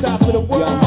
Top of the world.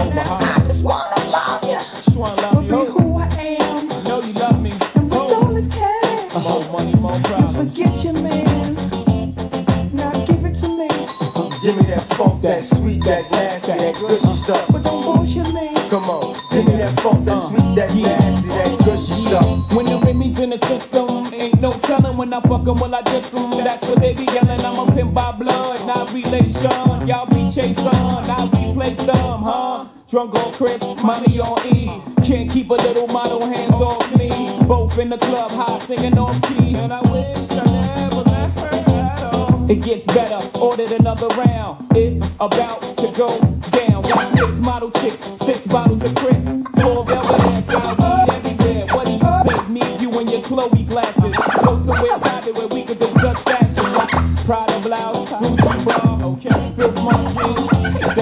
Give me that funk, that sweet, that nasty, that gushy stuff. but don't bullshit me. Come on, give me that funk, that uh, sweet, that nasty, that gushy stuff. When the Remy's in the system, ain't no telling when I fuck 'em, will I diss 'em? That's what they be yelling. I'm a pimp by blood, not relation. Y'all be chasing, I'll be replace them, huh? Drunk on Chris, money on E. Can't keep a little model hands off me. Both in the club, high singing on key. And I wish I It gets better, ordered another round. It's about to go down. Got six model chicks, six bottles of Chris. Four velvet ass, weed everywhere. What do you say? Me, you, and your Chloe glasses. Go somewhere private where we could discuss fashion. Like Prada blouse, Gucci bra, okay. Fifth my jeans,